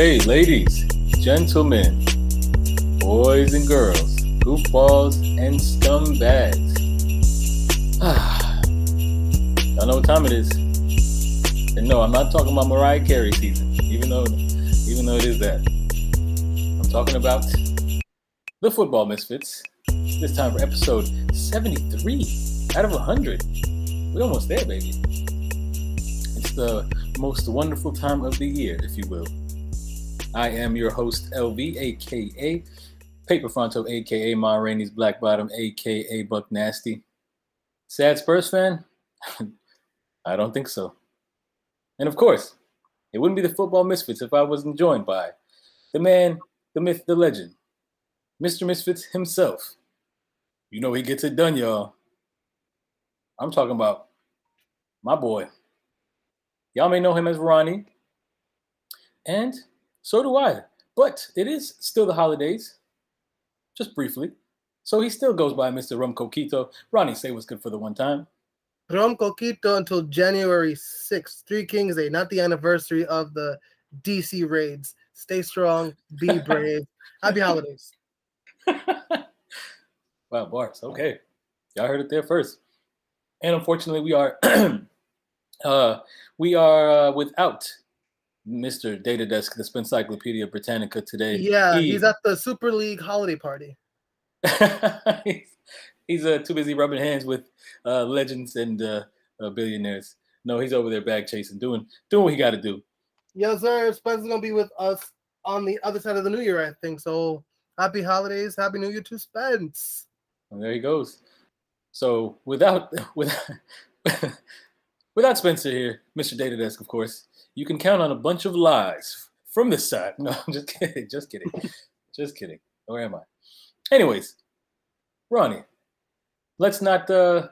Okay, ladies, gentlemen, boys and girls, goofballs and scumbags. Y'all know what time it is. And no, I'm not talking about Mariah Carey season, even though even though it is that. I'm talking about the football misfits. This time for episode 73 out of 100. We're almost there, baby. It's the most wonderful time of the year, if you will. I am your host, LV, aka Paper Fronto, aka Ma Rainey's Black Bottom, aka Buck Nasty. Sad Spurs fan? I don't think so. And of course, it wouldn't be the football misfits if I wasn't joined by the man, the myth, the legend, Mr. Misfits himself. You know he gets it done, y'all. I'm talking about my boy. Y'all may know him as Ronnie. And so do I. But it is still the holidays, just briefly. So he still goes by Mr. Rum Coquito. Ronnie, say what's good for the one time. Rum Coquito until January 6th. Three Kings Day, not the anniversary of the DC raids. Stay strong, be brave. Happy holidays. wow, bars. Okay. Y'all heard it there first. And unfortunately, we are uh we are uh, without Mr. Data Desk, the Encyclopedia Britannica today. Yeah, he, he's at the Super League holiday party. he's he's uh, too busy rubbing hands with uh, legends and uh, uh, billionaires. No, he's over there bag chasing, doing doing what he got to do. Yes, sir. Spencer's gonna be with us on the other side of the new year, I think. So happy holidays, happy new year to Spence. And there he goes. So without without without Spencer here, Mr. Data Desk, of course, you can count on a bunch of lies from this side. No, I'm just kidding. Just kidding. just kidding. Where am I? Anyways, Ronnie, let's not, uh,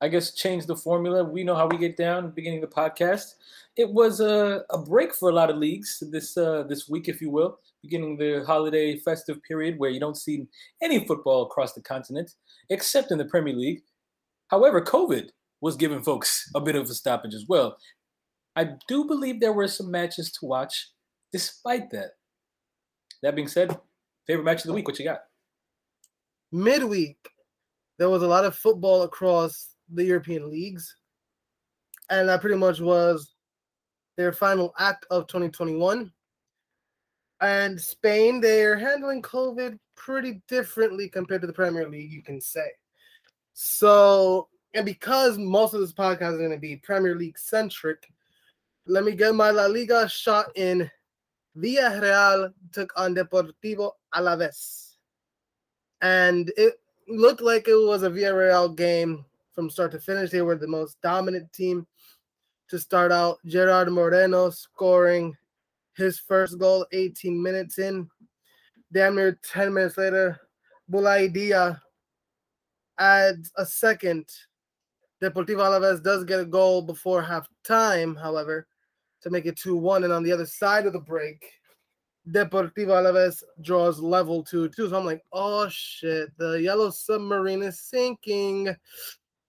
I guess, change the formula. We know how we get down beginning of the podcast. It was a, a break for a lot of leagues this uh, this week, if you will, beginning the holiday festive period where you don't see any football across the continent, except in the Premier League. However, COVID was giving folks a bit of a stoppage as well. I do believe there were some matches to watch despite that. That being said, favorite match of the week, what you got? Midweek, there was a lot of football across the European leagues. And that pretty much was their final act of 2021. And Spain, they're handling COVID pretty differently compared to the Premier League, you can say. So, and because most of this podcast is going to be Premier League centric, let me get my La Liga shot in. Villarreal took on Deportivo Alaves. And it looked like it was a Villarreal game from start to finish. They were the most dominant team to start out. Gerard Moreno scoring his first goal 18 minutes in. Damn near 10 minutes later, Boulaye Dia adds a second. Deportivo Alaves does get a goal before half time, however to make it 2 1. And on the other side of the break, Deportivo Alaves draws level 2 2. So I'm like, oh shit, the yellow submarine is sinking.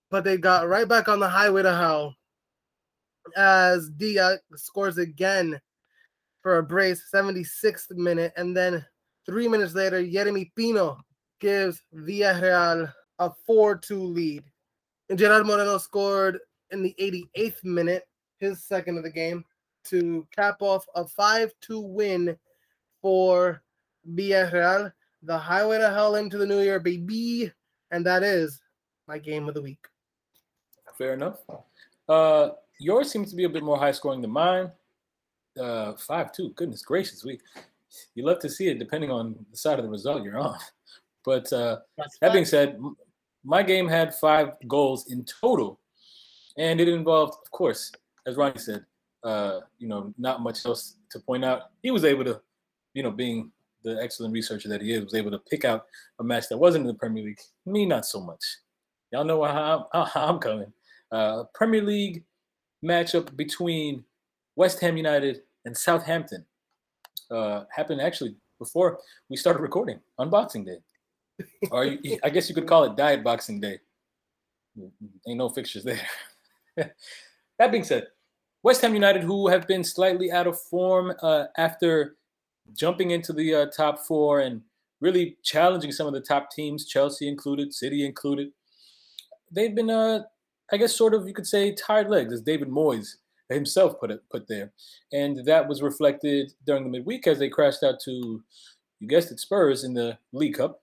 But they got right back on the highway to hell as Dia scores again for a brace, 76th minute. And then three minutes later, Yeremy Pino gives Villarreal a 4 2 lead. And Gerard Moreno scored in the 88th minute, his second of the game to cap off a 5 2 win for Villarreal. The highway to hell into the new year, baby. And that is my game of the week. Fair enough. Uh, yours seems to be a bit more high scoring than mine. Uh, 5 2. Goodness gracious. We You love to see it depending on the side of the result you're on. But uh, that being said, my game had five goals in total. And it involved, of course, as Ronnie said, uh, you know, not much else to point out. He was able to, you know, being the excellent researcher that he is, was able to pick out a match that wasn't in the Premier League. Me, not so much. Y'all know how I'm, how I'm coming. Uh, Premier League matchup between West Ham United and Southampton uh, happened actually before we started recording on Boxing Day. or you, I guess you could call it Diet Boxing Day. Ain't no fixtures there. that being said, West Ham United, who have been slightly out of form uh, after jumping into the uh, top four and really challenging some of the top teams, Chelsea included, City included. They've been, uh, I guess, sort of you could say tired legs, as David Moyes himself put it put there, and that was reflected during the midweek as they crashed out to, you guessed it, Spurs in the League Cup,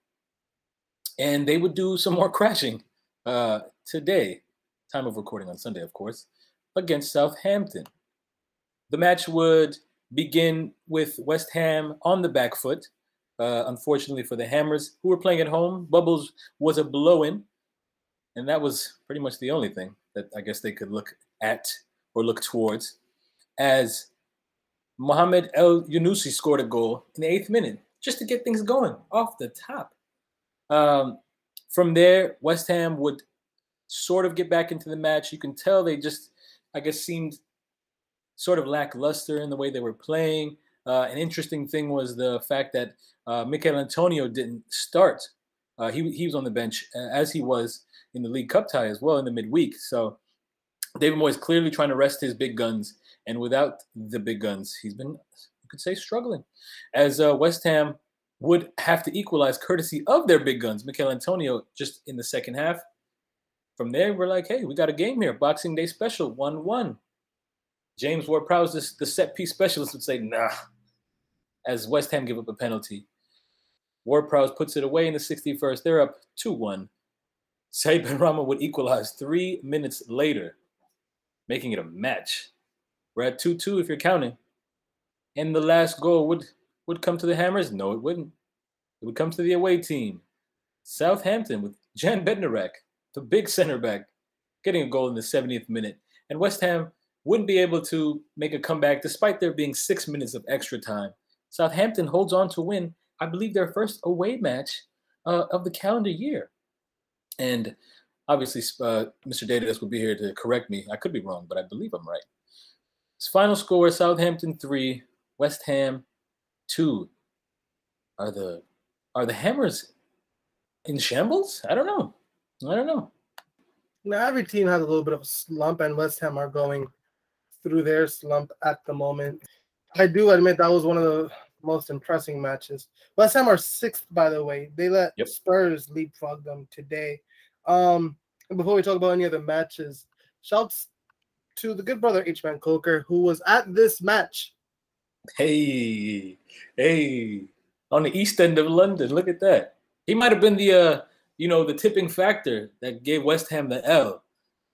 and they would do some more crashing uh, today, time of recording on Sunday, of course, against Southampton. The match would begin with West Ham on the back foot. Uh, unfortunately for the Hammers, who were playing at home, Bubbles was a blow in. And that was pretty much the only thing that I guess they could look at or look towards. As Mohamed Elyounoussi scored a goal in the eighth minute just to get things going off the top. Um, from there, West Ham would sort of get back into the match. You can tell they just, I guess, seemed sort of lackluster in the way they were playing. Uh, an interesting thing was the fact that uh, Michail Antonio didn't start. Uh, he, he was on the bench uh, as he was in the League Cup tie as well in the midweek. So David Moyes clearly trying to rest his big guns. And without the big guns, he's been, you could say, struggling. As uh, West Ham would have to equalize courtesy of their big guns, Michail Antonio, just in the second half. From there, we're like, hey, we got a game here. Boxing Day special, 1 1. James Ward Prowse, the, set piece specialist, would say, nah, as West Ham give up a penalty. Ward Prowse puts it away in the 61st. They're up 2 1. Said Benrahma would equalize three minutes later, making it a match. We're at 2 2 if you're counting. And the last goal would, would come to the Hammers? No, it wouldn't. It would come to the away team. Southampton with Jan Bednarek, the big center back, getting a goal in the 70th minute. And West Ham wouldn't be able to make a comeback despite there being six minutes of extra time. Southampton holds on to win, I believe, their first away match uh, of the calendar year. And obviously, uh, Mr. Datas will be here to correct me. I could be wrong, but I believe I'm right. His final score Southampton 3, West Ham 2. Are the are the Hammers in shambles? I don't know. I don't know. Now every team has a little bit of a slump, and West Ham are going through their slump at the moment. I do admit that was one of the most impressing matches. West Ham are sixth, by the way. They let yep. Spurs leapfrog them today. Um, and before we talk about any other matches, shouts to the good brother HMan Coker, who was at this match. Hey, hey, on the east end of London. Look at that. He might have been the uh, you know, the tipping factor that gave West Ham the L.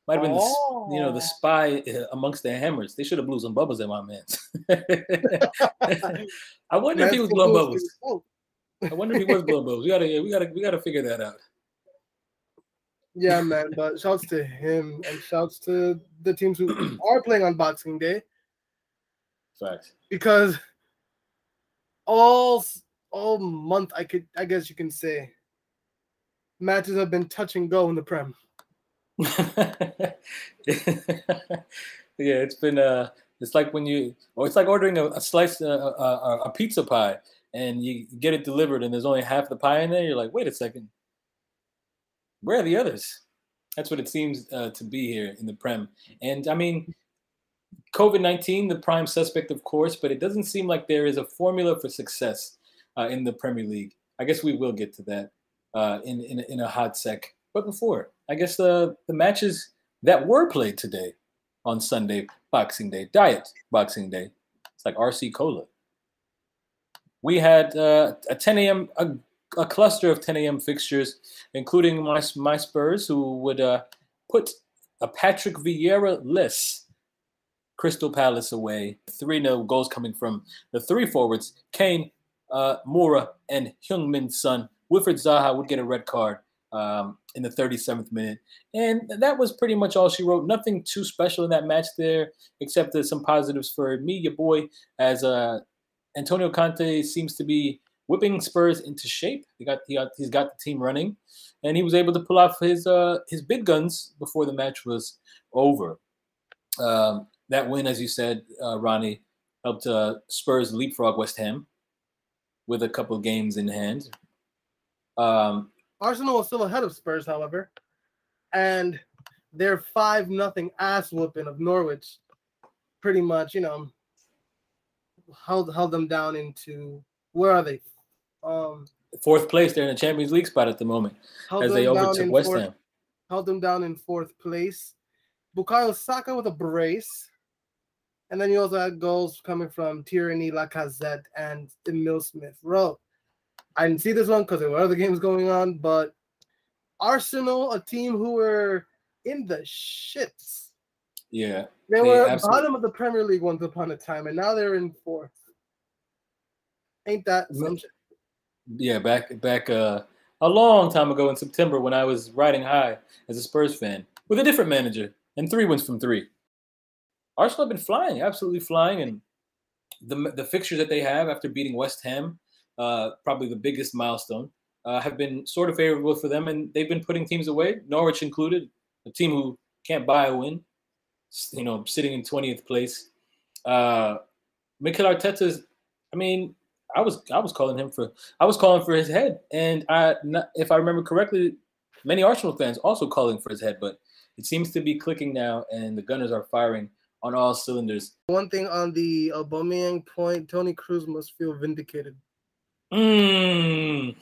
Might have been, oh. the, you know, the oh. spy uh, amongst the hammers. They should have blew some bubbles at my man. I wonder if he was blowing bubbles. I wonder if he was blowing bubbles. We gotta, we gotta, we gotta figure that out. Yeah, man. But shouts to him and shouts to the teams who are playing on Boxing Day. Facts. Because all all month, I could, I guess you can say, matches have been touch and go in the Prem. yeah, it's been uh it's like when you or it's like ordering a, a slice uh, a, a, a, pizza pie and you get it delivered and there's only half the pie in there you're like wait a second. Where are the others? That's what it seems uh, to be here in the prem. And i mean covid-19 the prime suspect of course but it doesn't seem like there is a formula for success uh, in the premier league. I guess we will get to that uh, in, in, in a hot sec but before I guess the the matches that were played today on Sunday, Boxing Day, Diet Boxing Day. It's like RC Cola. We had uh, a 10 a.m. A, a, cluster of 10 a.m. fixtures, including my my Spurs, who would uh, put a Patrick Vieira less Crystal Palace away. 3 0 goals coming from the three forwards Kane, uh, Moura, and Heung-min Son. Wilfried Zaha would get a red card um, in the 37th minute. And that was pretty much all she wrote. Nothing too special in that match there, except that some positives for me, your boy, as uh, Antonio Conte seems to be whipping Spurs into shape. He got, he got he's got the team running, and he was able to pull off his uh, his big guns before the match was over. Um, that win, as you said, uh, Ronnie, helped uh, Spurs leapfrog West Ham with a couple games in hand. Um, Arsenal was still ahead of Spurs, however, and their five nothing ass whooping of Norwich, pretty much, you know, held held them down into where are they? Um, fourth place. They're in the Champions League spot at the moment as they overtook West fourth, Ham. Held them down in fourth place. Bukayo Saka with a brace. And then you also had goals coming from Tierney, Lacazette, and Emil Smith Rowe. I didn't see this one because there were other games going on, but Arsenal, a team who were in the shits. Yeah. They, they were absolutely... bottom of the Premier League once upon a time, and now they're in fourth. Ain't that some shit? Yeah, back back uh, a long time ago in September when I was riding high as a Spurs fan with a different manager and three wins from three. Arsenal have been flying, absolutely flying, and the the fixtures that they have after beating West Ham, uh, probably the biggest milestone, uh, have been sort of favorable for them, and they've been putting teams away, Norwich included, a team who can't buy a win, you know, sitting in 20th place. Uh, Mikel Arteta's, I mean, I was I was calling him for I was calling for his head, and I if I remember correctly, many Arsenal fans also calling for his head, but it seems to be clicking now, and the Gunners are firing on all cylinders. One thing on the Aubameyang point, Tony Cruz must feel vindicated. Mmm.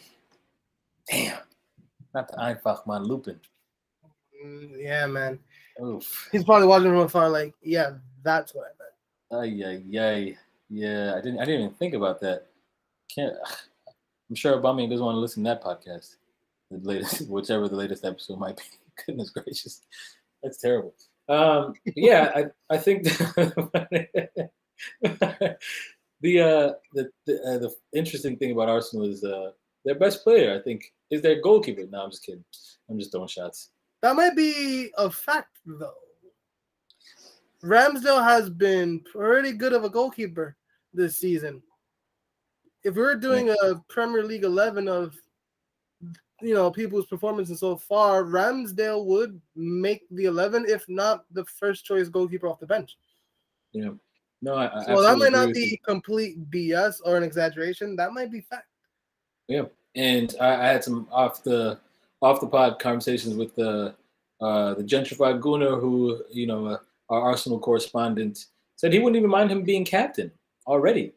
Damn. Not the Einfach man Lupin. Mm, yeah, man. Oof. He's probably watching from afar, like, yeah, that's what I meant. Ay, ay, ay. Yeah, I didn't. I didn't even think about that. Can't. I'm sure Aubameyang doesn't want to listen to that podcast. The latest, whichever the latest episode might be. Goodness gracious, that's terrible. Um, yeah, I, I think the the uh, the the, uh, the, interesting thing about Arsenal is uh, their best player. I think is their goalkeeper. No, I'm just kidding. I'm just throwing shots. That might be a fact though. Ramsdale has been pretty good of a goalkeeper this season. If we were doing a Premier League 11 of you know people's performances so far, Ramsdale would make the eleven, if not the first choice goalkeeper off the bench. Yeah. No, I, I well, that might not be complete BS or an exaggeration. That might be fact. Yeah, and I, I had some off the off the pod conversations with the uh, the gentrified Gunnar, who you know uh, our Arsenal correspondent, said he wouldn't even mind him being captain already.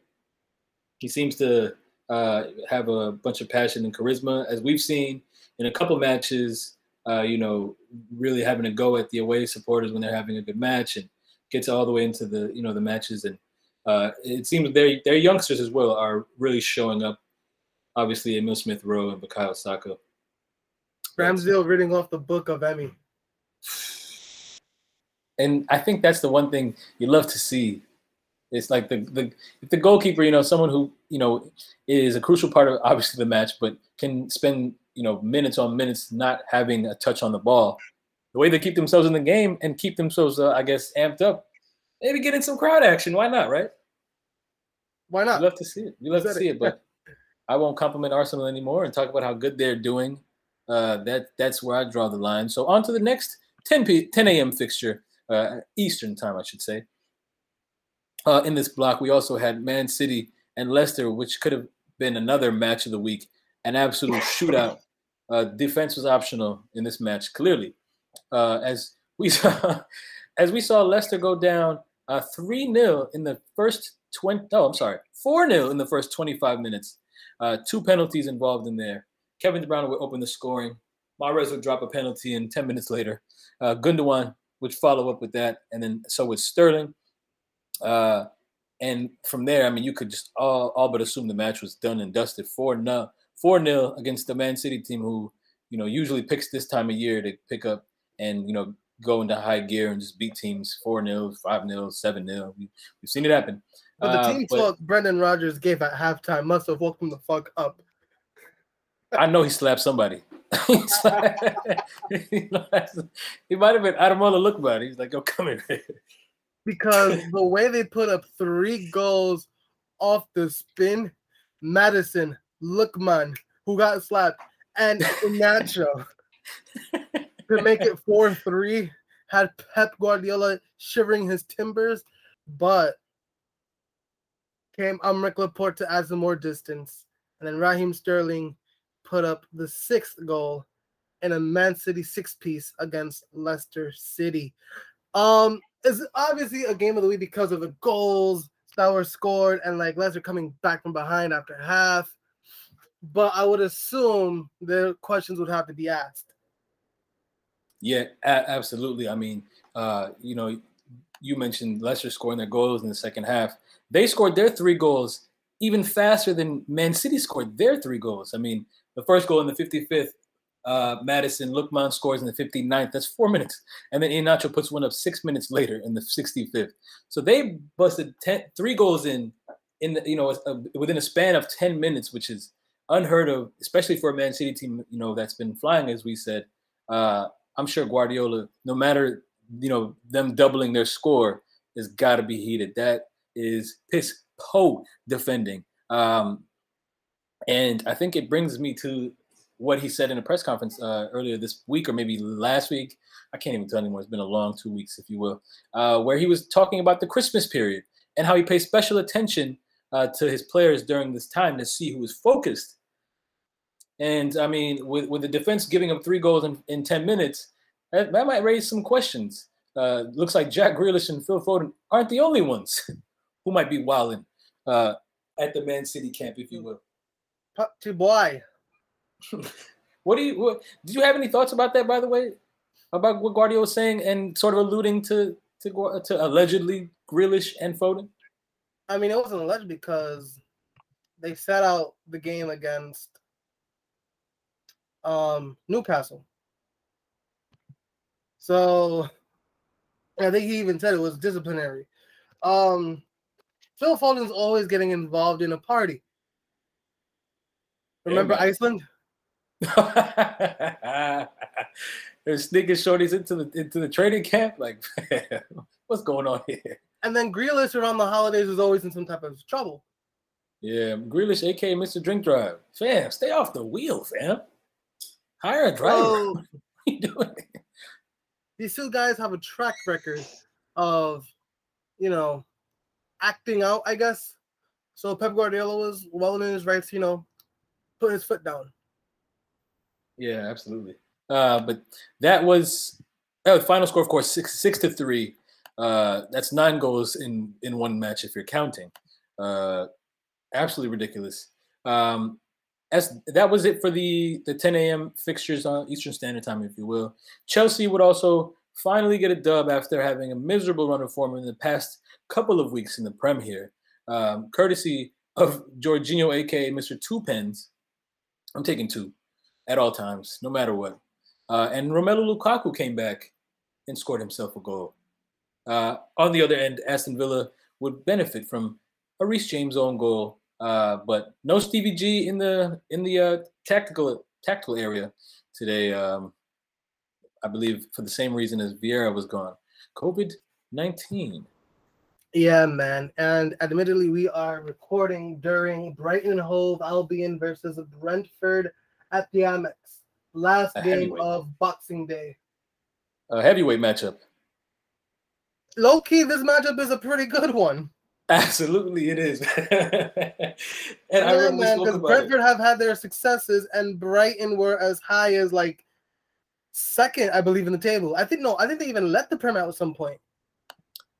He seems to uh, have a bunch of passion and charisma, as we've seen in a couple matches. Uh, you know, really having a go at the away supporters when they're having a good match, and gets all the way into the you know the matches. And uh, it seems their their youngsters as well are really showing up. Obviously, Emil Smith Rowe and Bukayo Saka. Ramsdale reading off the book of Emi. And I think that's the one thing you love to see it's like the the if the goalkeeper, you know, someone who you know is a crucial part of obviously the match, but can spend you know minutes on minutes not having a touch on the ball. The way they keep themselves in the game and keep themselves, uh, I guess, amped up. Maybe get in some crowd action. Why not? Right? Why not? We love to see it. We love to see it, but I won't compliment Arsenal anymore and talk about how good they're doing. Uh, that that's where I draw the line. So on to the next 10 p 10 a.m. fixture, uh, Eastern time, I should say uh, in this block, we also had Man City and Leicester, which could have been another match of the week, an absolute shootout. Uh, defense was optional in this match, clearly, uh, as we saw as we saw Leicester go down uh, three uh, 0 in the first twenty. Oh, I'm sorry, four 0 in the first twenty five minutes. Uh, two penalties involved in there. Kevin De Bruyne would open the scoring. Mahrez would drop a penalty, and ten minutes later, uh, Gundogan would follow up with that, and then so would Sterling. Uh, and from there, I mean, you could just all, all but assume the match was done and dusted. Four nil, four nil against the Man City team, who you know usually picks this time of year to pick up and you know go into high gear and just beat teams four 0 five 0 seven 0 we, We've seen it happen. But the uh, team uh, talk Brendan Rodgers gave at halftime must have woke him the fuck up. I know he slapped somebody. he, slapped, he, might have been Adam Ademola look about it. He's like, "Yo, come here." because the way they put up three goals off the spin, Maddison, Lookman, who got slapped, and Nacho to make it 4 3, had Pep Guardiola shivering his timbers, but came Aymeric Laporte to add some more distance. And then Raheem Sterling put up the sixth goal in a Man City six piece against Leicester City. Um, it's obviously a game of the week because of the goals, that were scored and like Leicester coming back from behind after half. But I would assume the questions would have to be asked. Yeah, a- absolutely. I mean, uh, you know, you mentioned Leicester scoring their goals in the second half. They scored their three goals even faster than Man City scored their three goals. I mean, the first goal in the 55th, uh, Maddison Lookman scores in the 59th. That's four minutes. And then Iheanacho puts one up six minutes later in the 65th. So they busted ten, three goals in, in the, you know, uh, within a span of 10 minutes, which is unheard of, especially for a Man City team, you know, that's been flying, as we said. Uh, I'm sure Guardiola, no matter you know them doubling their score, has got to be heated. That is piss po defending. Um, and I think it brings me to what he said in a press conference uh, earlier this week, or maybe last week. I can't even tell anymore. It's been a long two weeks, if you will, uh, where he was talking about the Christmas period and how he pays special attention uh, to his players during this time to see who is focused. And I mean, with, with the defense giving up three goals in, in 10 minutes, that, that might raise some questions. Uh, looks like Jack Grealish and Phil Foden aren't the only ones who might be wilding uh, at the Man City camp, if you will. To boy. what do you? What, do you have any thoughts about that? By the way, about what Guardiola was saying and sort of alluding to to to allegedly Grealish and Foden. I mean, it wasn't alleged because they set out the game against um, Newcastle. So I think he even said it was disciplinary. Um, Phil Foden's always getting involved in a party. Remember Iceland? They're sneaking shorties into the into the training camp. Like, what's going on here? And then Grealish around the holidays is always in some type of trouble. Yeah, Grealish, aka Mr. Drink Drive. Fam, stay off the wheel, fam. Hire a driver. So, what are you doing? These two guys have a track record of, you know, acting out, I guess. So Pep Guardiola was well in his rights, you know, put his foot down. Yeah, absolutely. Uh, but that was uh, final score, of course, six six to three. Uh, that's nine goals in in one match if you're counting. Uh, absolutely ridiculous. Um, that was it for the the 10 a.m. fixtures on Eastern Standard Time, if you will. Chelsea would also finally get a dub after having a miserable run of form in the past couple of weeks in the Prem here, um, courtesy of Jorginho, aka Mr. Two Pens. I'm taking two at all times, no matter what. Uh, and Romelu Lukaku came back and scored himself a goal. Uh, on the other end, Aston Villa would benefit from a James own goal, uh, but no Stevie G in the in the uh, tactical tactical area today. Um, I believe for the same reason as Vieira was gone, COVID nineteen. Yeah, man. And admittedly, we are recording during Brighton and Hove Albion versus Brentford at the Amex. Last a game of Boxing Day. A heavyweight matchup. Low key, this matchup is a pretty good one. Absolutely, it is. and yeah, I man, because Brentford it. have had their successes, and Brighton were as high as like second, I believe, in the table. I think no, I think they even let the Premier at some point.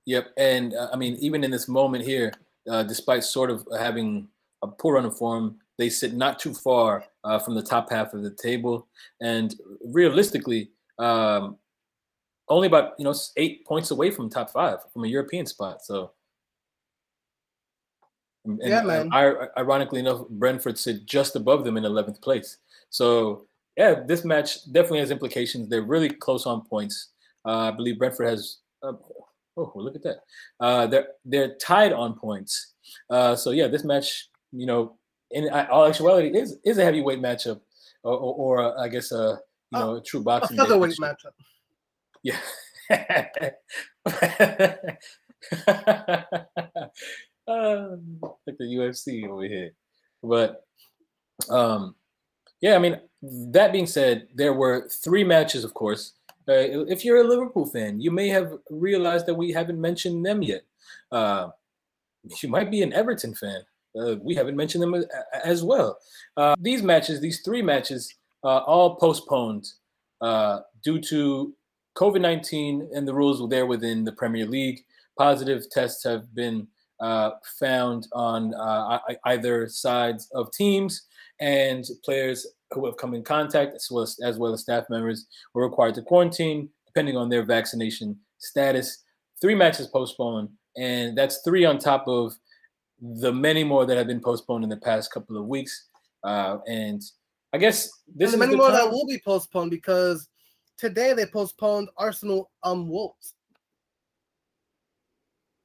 Yep, and uh, I mean, even in this moment here, uh, despite sort of having a poor run of form, they sit not too far uh, from the top half of the table, and realistically, um, only about you know eight points away from top five from a European spot. So, and, yeah, man. ironically enough, Brentford sit just above them in eleventh place. So, yeah, this match definitely has implications. They're really close on points. Uh, I believe Brentford has uh, Oh, look at that. Uh, they're they're tied on points. Uh, so yeah, this match, you know, in all actuality, is is a heavyweight matchup, or, or, or uh, I guess a you know a true boxing a featherweight matchup. Yeah. like the UFC over here, but um, yeah, I mean, that being said, there were three matches, of course, uh, if you're a Liverpool fan, you may have realized that we haven't mentioned them yet. Uh, you might be an Everton fan. Uh, we haven't mentioned them as well. Uh, these matches, these three matches, uh, all postponed uh, due to COVID 19 and the rules there within the Premier League. Positive tests have been uh, found on uh, either sides of teams, and players who have come in contact, as well as, as well as staff members, were required to quarantine depending on their vaccination status. Three matches postponed, and that's three on top of the many more that have been postponed in the past couple of weeks. Uh, and I guess this and many more time. that will be postponed because today they postponed Arsenal um Wolves.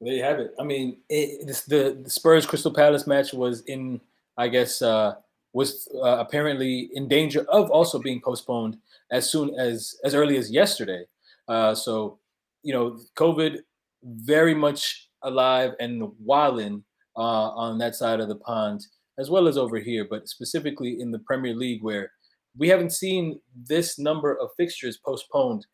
There you have it. I mean, it, the, the Spurs Crystal Palace match was in, I guess, uh, was uh, apparently in danger of also being postponed as soon as as early as yesterday. Uh, so, you know, COVID very much alive and wilding uh, on that side of the pond, as well as over here, but specifically in the Premier League, where we haven't seen this number of fixtures postponed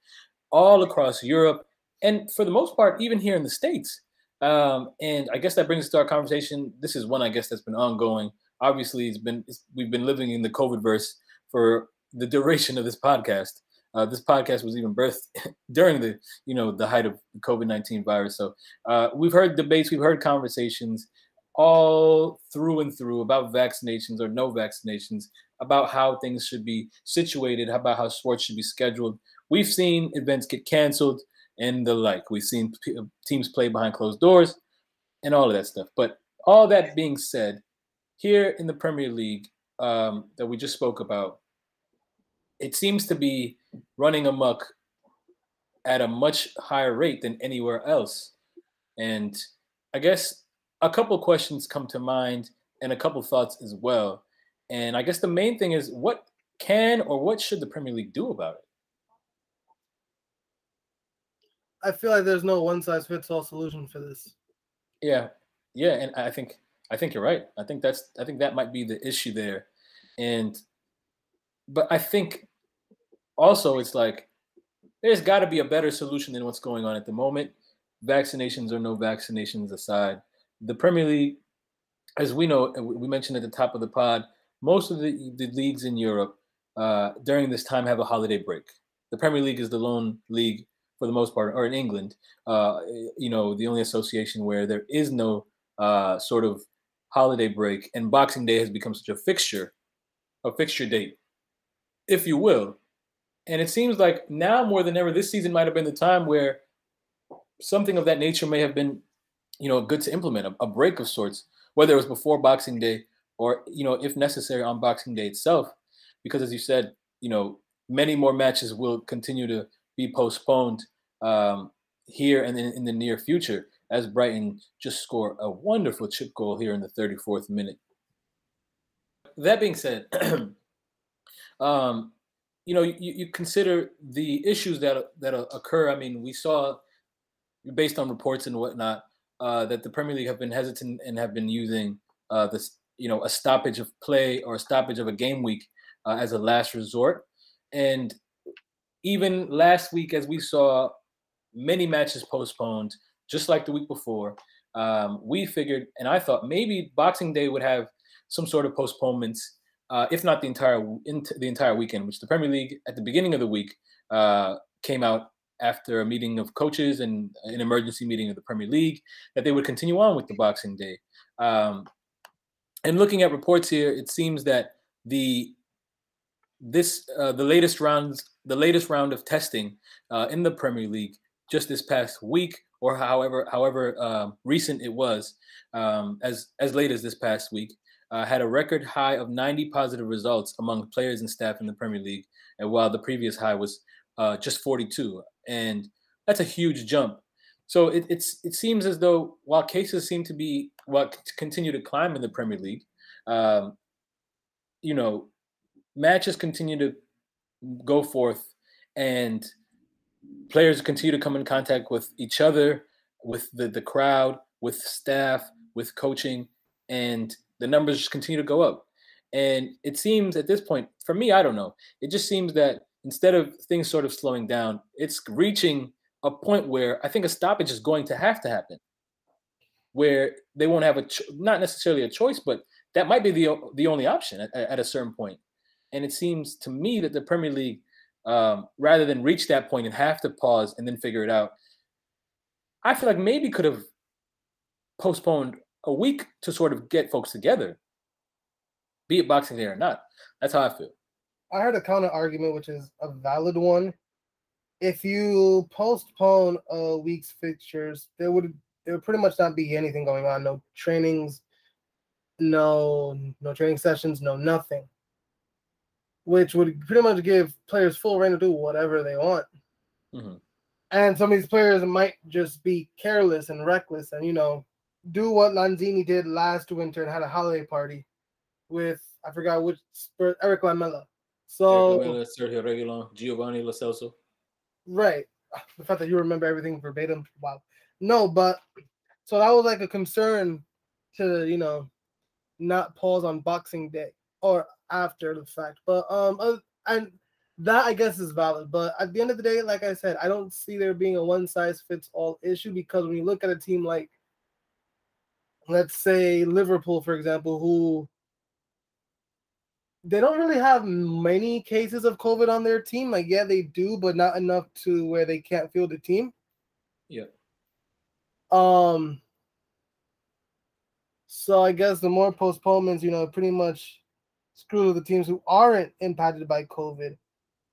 all across Europe, and for the most part, even here in the States. Um, and I guess that brings us to our conversation. This is one, I guess, that's been ongoing. Obviously, it's been it's, we've been living in the COVID verse for the duration of this podcast. Uh, this podcast was even birthed during the you know the height of COVID nineteen virus. So uh, we've heard debates, we've heard conversations all through and through about vaccinations or no vaccinations, about how things should be situated, about how sports should be scheduled. We've seen events get canceled and the like. We've seen p- teams play behind closed doors and all of that stuff. But all that being said, here in the Premier League um, that we just spoke about, it seems to be running amok at a much higher rate than anywhere else. And I guess a couple questions come to mind and a couple thoughts as well. And I guess the main thing is what can or what should the Premier League do about it? I feel like there's no one size fits all solution for this. Yeah. Yeah, and I think I think you're right. I think that's I think that might be the issue there. And but I think also it's like there's got to be a better solution than what's going on at the moment. Vaccinations or no vaccinations aside, the Premier League, as we know, we mentioned at the top of the pod, most of the, the leagues in Europe uh, during this time have a holiday break. The Premier League is the lone league for the most part, or in England, uh, you know, the only association where there is no uh, sort of holiday break, and Boxing Day has become such a fixture, a fixture date, if you will. And it seems like now more than ever, this season might have been the time where something of that nature may have been, you know, good to implement a, a break of sorts, whether it was before Boxing Day or, you know, if necessary on Boxing Day itself, because as you said, you know, many more matches will continue to be postponed um, here and in, in the near future as Brighton just score a wonderful chip goal here in the 34th minute. That being said, um, you know, you, you, consider the issues that that occur. I mean, we saw, based on reports and whatnot, uh, that the Premier League have been hesitant and have been using uh, this, you know, a stoppage of play or a stoppage of a game week uh, as a last resort. And even last week, as we saw many matches postponed, just like the week before, um, we figured, and I thought maybe Boxing Day would have some sort of postponements, uh, if not the entire the entire weekend, which the Premier League at the beginning of the week uh, came out after a meeting of coaches and an emergency meeting of the Premier League that they would continue on with the Boxing Day. Um, and looking at reports here, it seems that the this uh, the latest rounds the latest round of testing uh, in the Premier League just this past week, or however however uh, recent it was, um, as as late as this past week, uh, had a record high of 90 positive results among players and staff in the Premier League, and while the previous high was uh, just 42, and that's a huge jump. So it, it's it seems as though while cases seem to be what well, continue to climb in the Premier League, um, you know, matches continue to go forth and players continue to come in contact with each other, with the, the crowd, with staff, with coaching, and the numbers just continue to go up. And it seems at this point, for me, I don't know. It just seems that instead of things sort of slowing down, it's reaching a point where I think a stoppage is going to have to happen, where they won't have a cho- not necessarily a choice, but that might be the the only option at, at a certain point. And it seems to me that the Premier League, um, rather than reach that point and have to pause and then figure it out, I feel like maybe could have postponed a week to sort of get folks together, be it Boxing Day or not. That's how I feel. I heard a counter argument, which is a valid one. If you postpone a week's fixtures, there would there would pretty much not be anything going on. No trainings, no no training sessions, no nothing. Which would pretty much give players full reign to do whatever they want. Mm-hmm. And some of these players might just be careless and reckless and you know do what Lanzini did last winter and had a holiday party with I forgot which Eric Lamela. So Lamela, Sergio Reguilon, Giovanni Lo Celso. Right. The fact that you remember everything verbatim. Wow. No, but so that was like a concern to you know not pause on Boxing Day or after the fact. But um and that I guess is valid. But at the end of the day, like I said, I don't see there being a one size fits all issue because when you look at a team like let's say Liverpool, for example, who they don't really have many cases of COVID on their team. Like, yeah, they do, but not enough to where they can't field the team. Yeah. Um. So I guess the more postponements, you know, pretty much screw the teams who aren't impacted by COVID.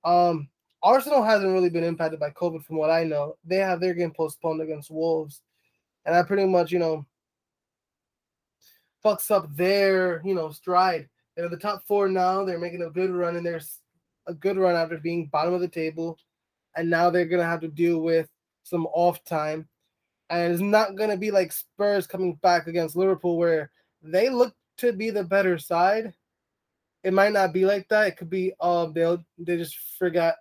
Um, Arsenal hasn't really been impacted by COVID, from what I know. They have their game postponed against Wolves, and I pretty much, you know, fucks up their, you know, stride. They're the top four now. They're making a good run, and there's a good run after being bottom of the table, and now they're gonna have to deal with some off time, and it's not gonna be like Spurs coming back against Liverpool where they look to be the better side. It might not be like that. It could be uh they'll they just forgot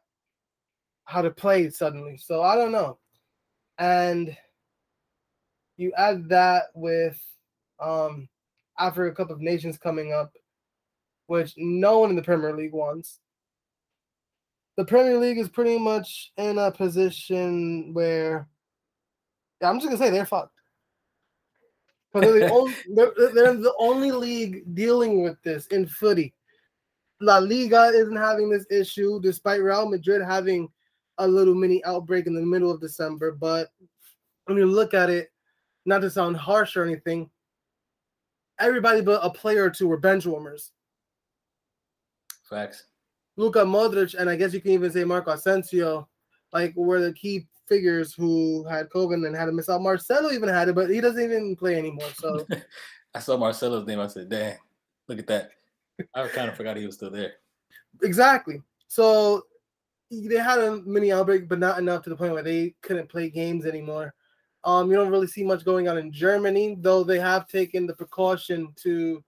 how to play suddenly. So I don't know. And you add that with um Africa Cup of Nations coming up, which no one in the Premier League wants. The Premier League is pretty much in a position where yeah, I'm just gonna say they're fucked. They're, the only, they're, they're the only league dealing with this in footy. La Liga isn't having this issue, despite Real Madrid having a little mini outbreak in the middle of December. But when you look at it, not to sound harsh or anything, everybody but a player or two were bench warmers. Facts. Luka Modric, and I guess you can even say Marco Asensio, like were the key figures who had COVID and had to miss out. Marcelo even had it, but he doesn't even play anymore. So I saw Marcelo's name. I said, "Dang, look at that." I kind of forgot he was still there. Exactly. So they had a mini outbreak, but not enough to the point where they couldn't play games anymore. Um, you don't really see much going on in Germany, though they have taken the precaution to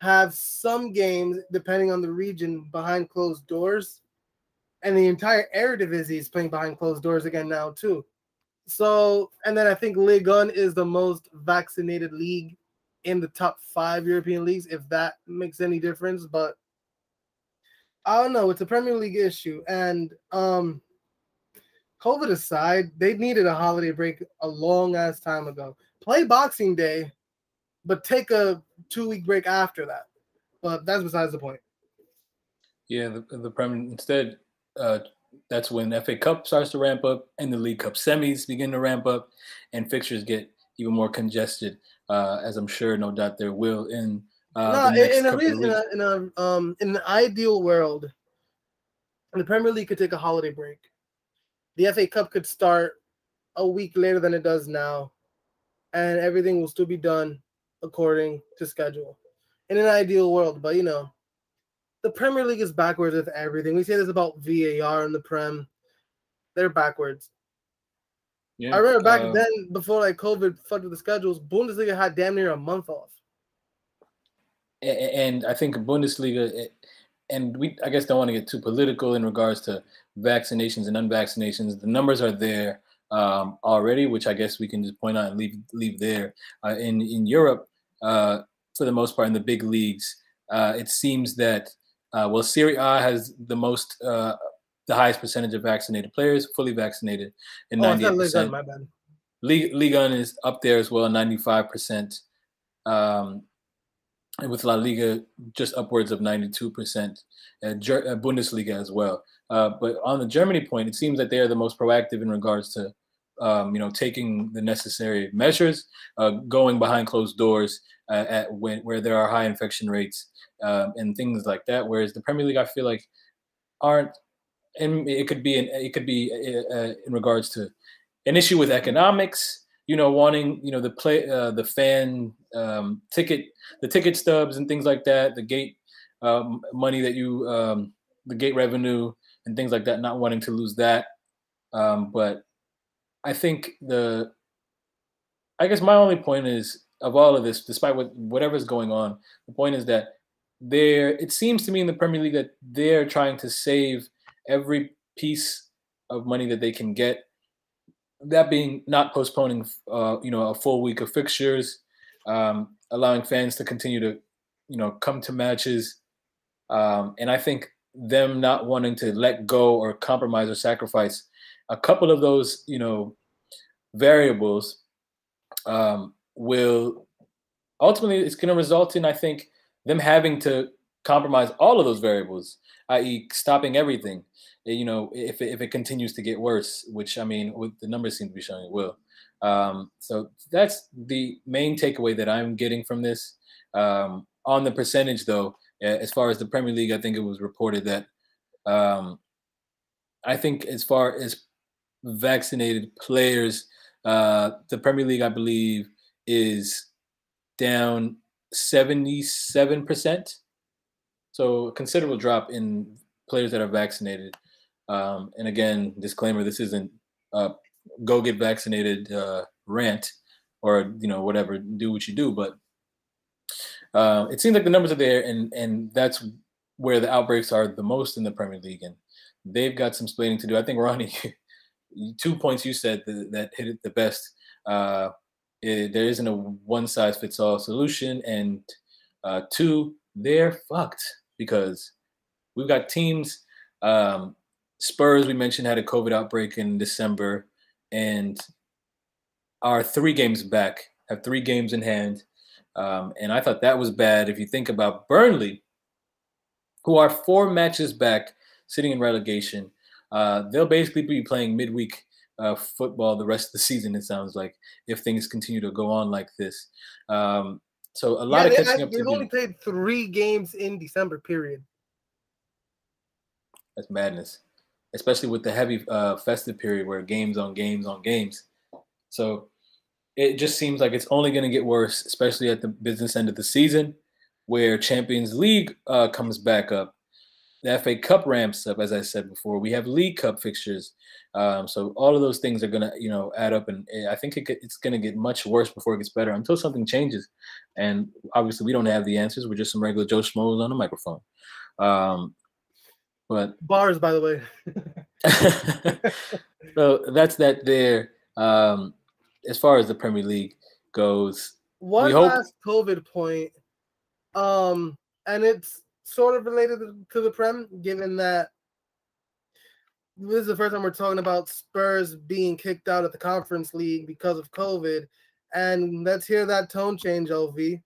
have some games, depending on the region, behind closed doors. And the entire Eredivisie is playing behind closed doors again now, too. So, and then I think Ligue 1 is the most vaccinated league in the top five European leagues, if that makes any difference. But I don't know. It's a Premier League issue. And um, COVID aside, they needed a holiday break a long ass time ago. Play Boxing Day, but take a two week break after that. But that's besides the point. Yeah, the, the Premier instead, uh, that's when FA Cup starts to ramp up and the League Cup semis begin to ramp up, and fixtures get even more congested, uh, as I'm sure, no doubt, there will in. Uh, no, in, a, in, a, in a um in the ideal world, the Premier League could take a holiday break the FA Cup could start a week later than it does now, and everything will still be done according to schedule. In an ideal world, but you know, the Premier League is backwards with everything. We say this about VAR and the Prem; they're backwards. Yeah, I remember back uh, then, before like COVID fucked with the schedules, Bundesliga had damn near a month off. And I think Bundesliga, and we I guess don't want to get too political in regards to vaccinations and unvaccinations. The numbers are there um, already, which I guess we can just point out and leave leave there. Uh, in in Europe, uh, for the most part, in the big leagues, uh, it seems that uh, well, Serie A has the most uh, the highest percentage of vaccinated players, fully vaccinated, and ninety eight percent. League Ligue 1 is up there as well, ninety five percent. Um, and with La Liga just upwards of 92%, and uh, Bundesliga as well. Uh, but on the Germany point, it seems that they are the most proactive in regards to um, you know, taking the necessary measures, uh, going behind closed doors uh, at when where there are high infection rates um, and things like that. Whereas the Premier League, I feel like, aren't, and it could be, in, it could be uh, uh, in regards to an issue with economics. You know, wanting you know the play, uh, the fan um, ticket, the ticket stubs and things like that, the gate um, money that you, um, the gate revenue and things like that, not wanting to lose that. Um, but I think the, I guess my only point is of all of this, despite what whatever's going on, the point is that there. It seems to me in the Premier League that they're trying to save every piece of money that they can get. That being not postponing, uh, you know, a full week of fixtures, um, allowing fans to continue to, you know, come to matches, um, and I think them not wanting to let go or compromise or sacrifice a couple of those, you know, variables um, will ultimately it's going to result in, I think, them having to compromise all of those variables, i.e., stopping everything. Eh, you know, if it, if it continues to get worse, which I mean, with the numbers seem to be showing it will. Um, so that's the main takeaway that I'm getting from this. Um, on the percentage, though, as far as the Premier League, I think it was reported that um, I think as far as vaccinated players, uh, the Premier League, I believe, is down 77%. So a considerable drop in players that are vaccinated. Um, and again, disclaimer: this isn't go get vaccinated uh, rant or you know whatever, do what you do. But uh, it seems like the numbers are there, and and that's where the outbreaks are the most in the Premier League, and they've got some splaining to do. I think Ronny, two points you said that, that hit it the best. Uh, it, there isn't a one size fits all solution, and uh, two, they're fucked because we've got teams. Um, Spurs, we mentioned, had a COVID outbreak in December, and are three games back, have three games in hand. Um, and I thought that was bad. If you think about Burnley, who are four matches back, sitting in relegation, uh, they'll basically be playing midweek uh, football the rest of the season. It sounds like if things continue to go on like this. Um, so a lot yeah, of catching they, up. They've only do. played three games in December. Period. That's madness, especially with the heavy uh, festive period where games on games on games. So it just seems like it's only going to get worse, especially at the business end of the season, where Champions League uh, comes back up the FA Cup ramps up, as I said before. We have League Cup fixtures, um, so all of those things are gonna, you know, add up, and eh, I think it, it's gonna get much worse before it gets better until something changes. And obviously, we don't have the answers. We're just some regular Joe Schmoes on a microphone. Um, but bars, by the way. so that's that. There, um, as far as the Premier League goes, one last hope- COVID point, um, and it's sort of related to the Prem, given that this is the first time we're talking about Spurs being kicked out of the Conference League because of COVID. And let's hear that tone change, LV.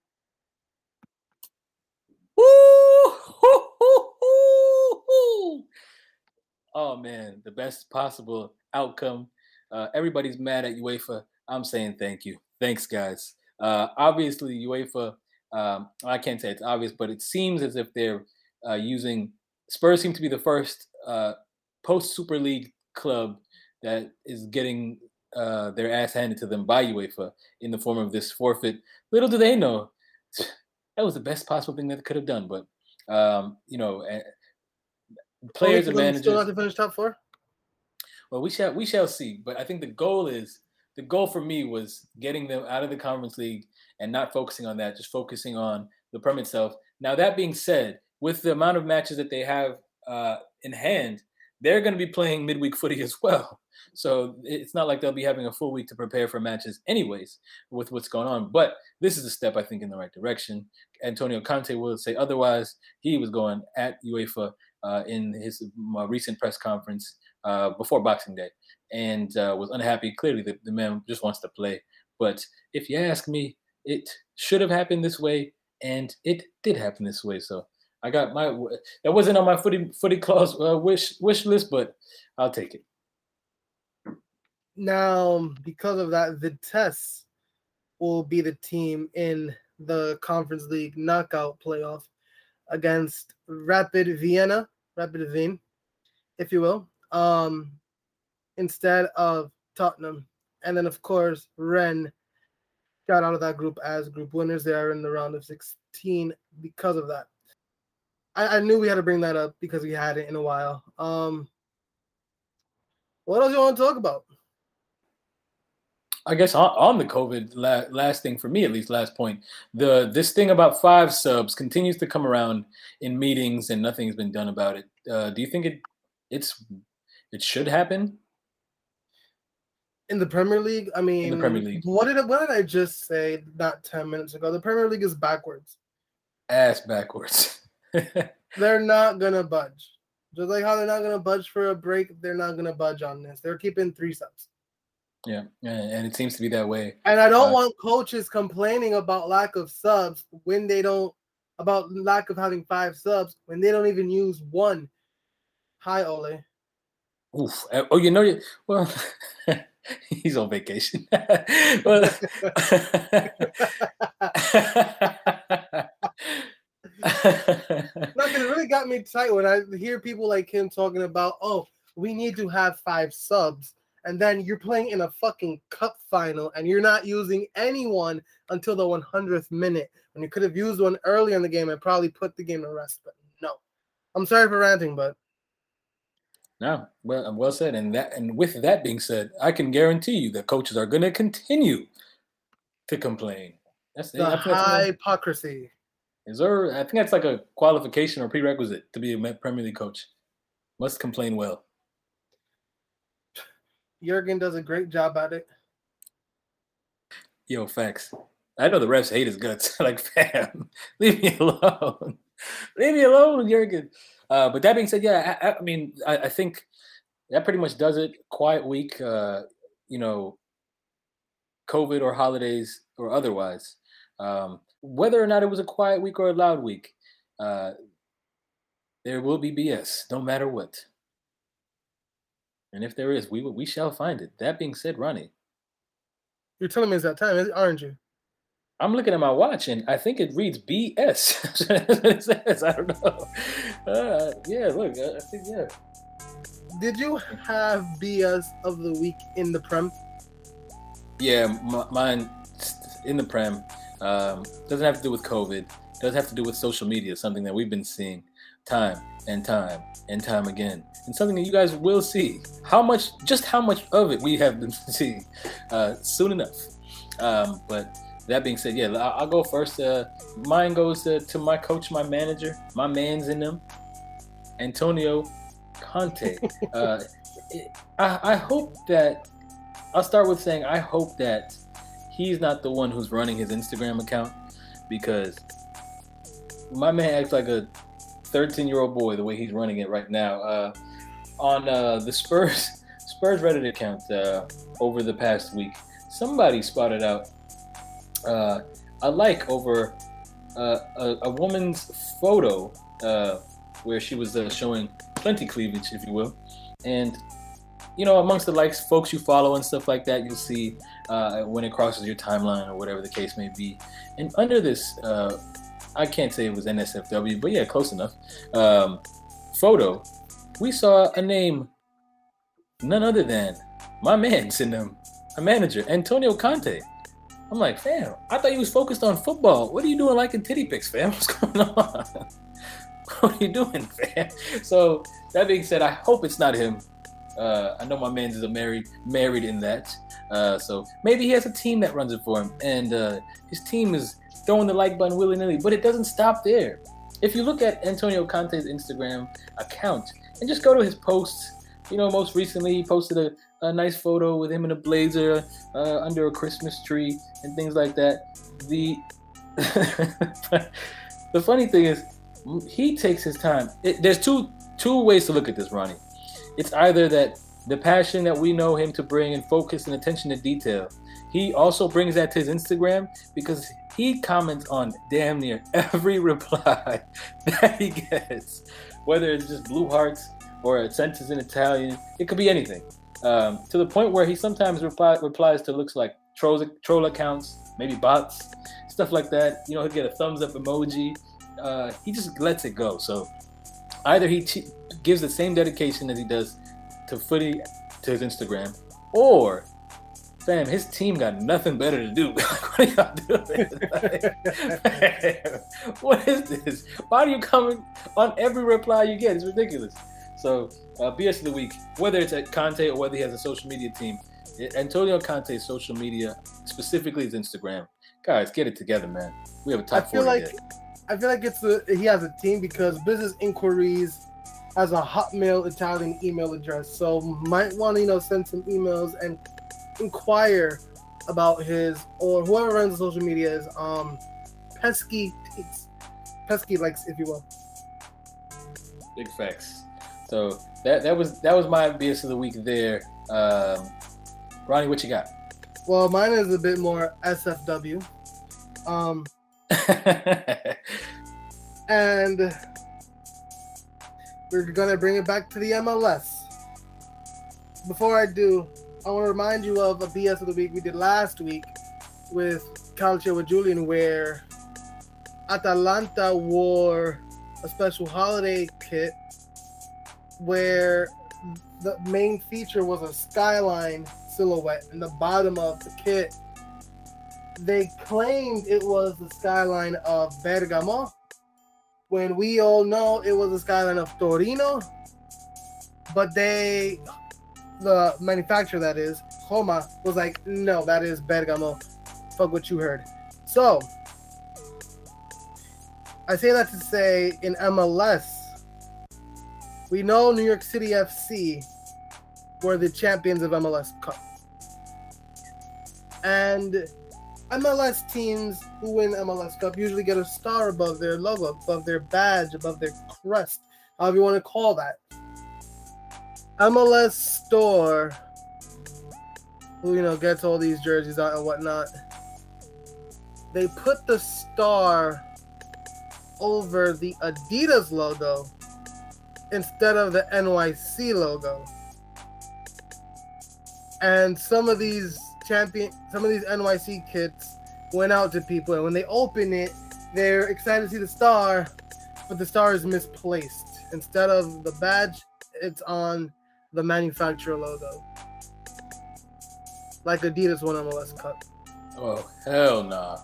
Oh man, the best possible outcome. Uh, everybody's mad at UEFA. I'm saying thank you. Thanks, guys. Uh, obviously, UEFA um, I can't say it's obvious, but it seems as if they're uh, using Spurs seem to be the first uh, post Super League club that is getting uh, their ass handed to them by UEFA in the form of this forfeit. Little do they know that was the best possible thing that they could have done. But um, you know, players and managers still not to finish top four. Well, we shall we shall see. But I think the goal is the goal for me was getting them out of the conference league and not focusing on that, just focusing on the Prem itself. Now, that being said, with the amount of matches that they have uh, in hand, they're going to be playing midweek footy as well. So it's not like they'll be having a full week to prepare for matches, anyways, with what's going on. But this is a step, I think, in the right direction. Antonio Conte will say otherwise. He was going at UEFA uh, in his uh, recent press conference uh, before Boxing Day and uh, was unhappy. Clearly, the, the man just wants to play. But if you ask me, it should have happened this way, and it did happen this way. So I got my that wasn't on my footy footy clause uh, wish wish list, but I'll take it. Now, because of that, the Vitesse will be the team in the Conference League knockout playoff against Rapid Vienna, Rapid Wien, if you will, um, instead of Tottenham. And then, of course, Rennes got out of that group as group winners. They are in the round of 16 because of that. I, I knew we had to bring that up because we had it in a while. Um, what else you want to talk about? I guess on, the COVID, la- last thing for me at least, last point, the this thing about five subs continues to come around in meetings and nothing's been done about it. Uh, do you think it it's it should happen in the Premier League? I mean, in the Premier League? What did what did I just say? Not ten minutes ago. The Premier League is backwards. Ass backwards. they're not gonna budge. Just like how they're not gonna budge for a break, they're not gonna budge on this. They're keeping three subs. Yeah, and it seems to be that way. And I don't uh, want coaches complaining about lack of subs when they don't about lack of having five subs when they don't even use one. Hi, Ole. Oof. Uh, oh, you know, well, he's on vacation. well, Look, it really got me tight when I hear people like him talking about, oh, we need to have five subs and then you're playing in a fucking cup final and you're not using anyone until the 100th minute when you could have used one earlier in the game and probably put the game to rest. But no, I'm sorry for ranting, but no, well, uh, well said. And that, and with that being said, I can guarantee you that coaches are going to continue to complain. That's the high hypocrisy. Is there? I think that's like a qualification or prerequisite to be a Premier League coach. Must complain well. Jurgen does a great job at it. Yo, facts. I know the refs hate his guts. like, fam, leave me alone. leave me alone, Jurgen. Uh, but that being said, yeah, I, I mean, I, I, think that pretty much does it. Quiet week, uh, you know, COVID or holidays or otherwise. Um, whether or not it was a quiet week or a loud week, uh, there will be BS, no matter what. And if there is, we we shall find it. That being said, Ronny. You're telling me it's that time, aren't you? I'm looking at my watch and I think it reads BS. it says. I don't know. Uh, yeah, look, I think, yeah. Did you have BS of the week in the Prem? Yeah, m- mine in the Prem. Um, doesn't have to do with COVID. Doesn't have to do with social media, something that we've been seeing time and time and time again, and something that you guys will see. How much, just how much of it we have been seeing uh, soon enough. Um, but that being said, yeah, I'll, I'll go first. Uh, mine goes to, to my coach, my manager, my man's in them, Antonio Conte. uh, I, I hope that I'll start with saying I hope that he's not the one who's running his Instagram account because my man acts like a 13 year old boy the way he's running it right now. Uh, on uh, the Spurs Spurs Reddit account uh, over the past week, somebody spotted out uh, a like over uh, a, a, woman's photo uh, where she was showing plenty cleavage, if you will, and you know, amongst the likes, folks you follow and stuff like that, you'll see uh, when it crosses your timeline or whatever the case may be. And under this, uh, I can't say it was NSFW, but yeah, close enough. Um, photo, we saw a name, none other than my man in them, a manager, Antonio Conte. I'm like, fam, I thought you was focused on football. What are you doing liking titty pics, fam? What's going on? what are you doing, fam? So that being said, I hope it's not him. Uh, I know my man's is a married married in that. Uh, so maybe he has a team that runs it for him, and uh, his team is throwing the like button willy nilly. But it doesn't stop there. If you look at Antonio Conte's Instagram account and just go to his posts, you know, most recently he posted a, a nice photo with him in a blazer uh, under a Christmas tree and things like that. The the funny thing is, he takes his time. It, there's two two ways to look at this, Ronny. It's either that the passion that we know him to bring and focus and attention to detail. He also brings that to his Instagram because he comments on damn near every reply that he gets, whether it's just blue hearts or a sentence in Italian. It could be anything. Um, to the point where he sometimes reply, replies to looks like troll troll accounts, maybe bots, stuff like that. You know, he'll get a thumbs up emoji. Uh, he just lets it go. So either he gives the same dedication as he does to footy to his Instagram, or fam, his team got nothing better to do. what are y'all doing? what is this? Why are you coming on every reply you get? It's ridiculous. So, uh, BS of the week, whether it's at Conte or whether he has a social media team, Antonio Conte's social media, specifically his Instagram, guys, get it together, man. We have a top I feel like I feel like it's a, he has a team because business inquiries has a Hotmail Italian email address, so might want to you know send some emails and inquire about his or whoever runs the social media is um pesky pesky likes if you will. Big facts. So that that was that was my BS of the week there. Um, Ronny, what you got? Well, mine is a bit more SFW. Um, and we're gonna bring it back to the MLS. Before I do, I want to remind you of a BS of the week we did last week with Calcio with Julian, where Atalanta wore a special holiday kit where the main feature was a skyline silhouette in the bottom of the kit. They claimed it was the skyline of Bergamo, when we all know it was the skyline of Torino. But they, the manufacturer that is, Joma, was like, no, that is Bergamo. Fuck what you heard. So, I say that to say in MLS, we know New York City FC were the champions of MLS Cup. And MLS teams who win MLS Cup usually get a star above their logo, above their badge, above their crest, however you want to call that. MLS store, who you know gets all these jerseys out and whatnot, they put the star over the Adidas logo instead of the NYC logo. And some of these champion, some of these NYC kits went out to people, and when they open it, they're excited to see the star, but the star is misplaced. Instead of the badge, it's on the manufacturer logo, like Adidas won MLS Cup. Oh hell nah!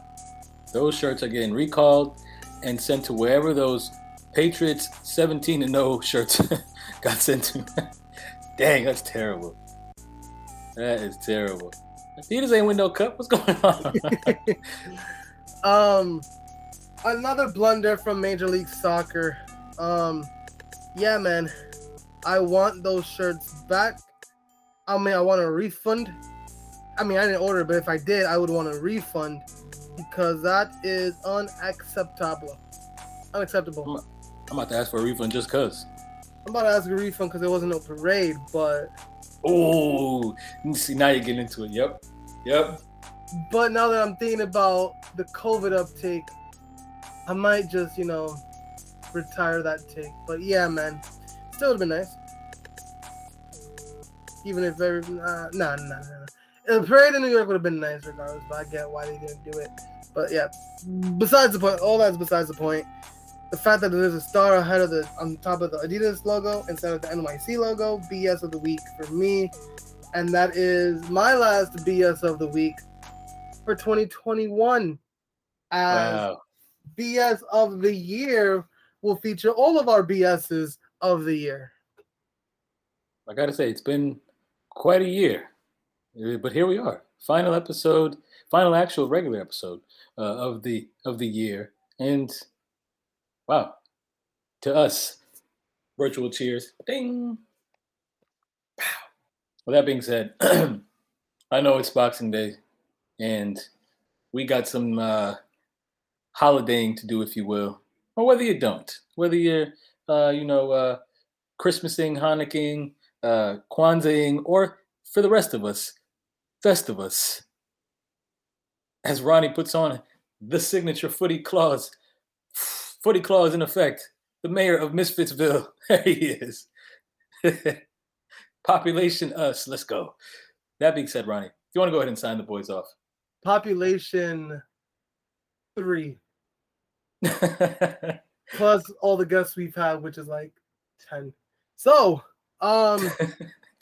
Those shirts are getting recalled and sent to wherever those Patriots 17 and 0 shirts got sent to. me. Dang, that's terrible. That is terrible. Adidas ain't win no cup. What's going on? um, another blunder from Major League Soccer. Um, yeah, man, I want those shirts back. I mean, I want a refund. I mean, I didn't order, but if I did, I would want a refund because that is unacceptable. Unacceptable. I'm about to ask for a refund just cause. I'm about to ask for a refund because there wasn't no parade, but Oh, see now you're getting into it. Yep, yep. But now that I'm thinking about the COVID uptake, I might just you know retire that take. But yeah, man, still would have been nice. Even if very nah nah nah nah. The parade in New York would have been nice regardless, but I get why they didn't do it. But yeah, besides the point, all that's besides the point the fact that there's a star ahead of the on top of the Adidas logo instead of the NYC logo, BS of the week for me. And that is my last BS of the week for 2021. As wow. BS of the year will feature all of our BSs of the year. I gotta say, it's been quite a year, uh, but here we are, final episode, final actual regular episode uh, of the of the year, and Wow. To us, virtual cheers. Ding. Pow. With that being said, I know it's Boxing Day, and we got some uh, holidaying to do, if you will, or whether you don't, whether you're, uh, you know, uh, Christmasing, Hanukkahing, uh, Kwanzaaing, or for the rest of us, Festivus. As Ronny puts on the signature footy Claus Footy Claus in effect. The mayor of Misfitsville. There he is. Population us. Let's go. That being said, Ronny, do you want to go ahead and sign the boys off. Population three. Plus all the guests we've had, which is like 10. So, um,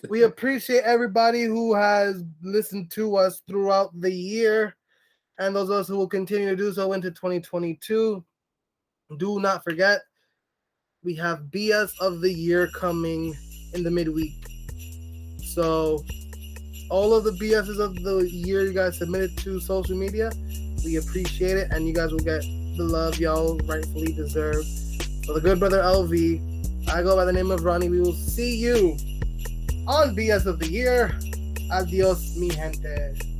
we appreciate everybody who has listened to us throughout the year and those of us who will continue to do so into 2022. Do not forget, we have BS of the year coming in the midweek. So, all of the BSs of the year you guys submitted to social media, we appreciate it, and you guys will get the love y'all rightfully deserve. For the good brother LV, I go by the name of Ronny. We will see you on BS of the year. Adios, mi gente.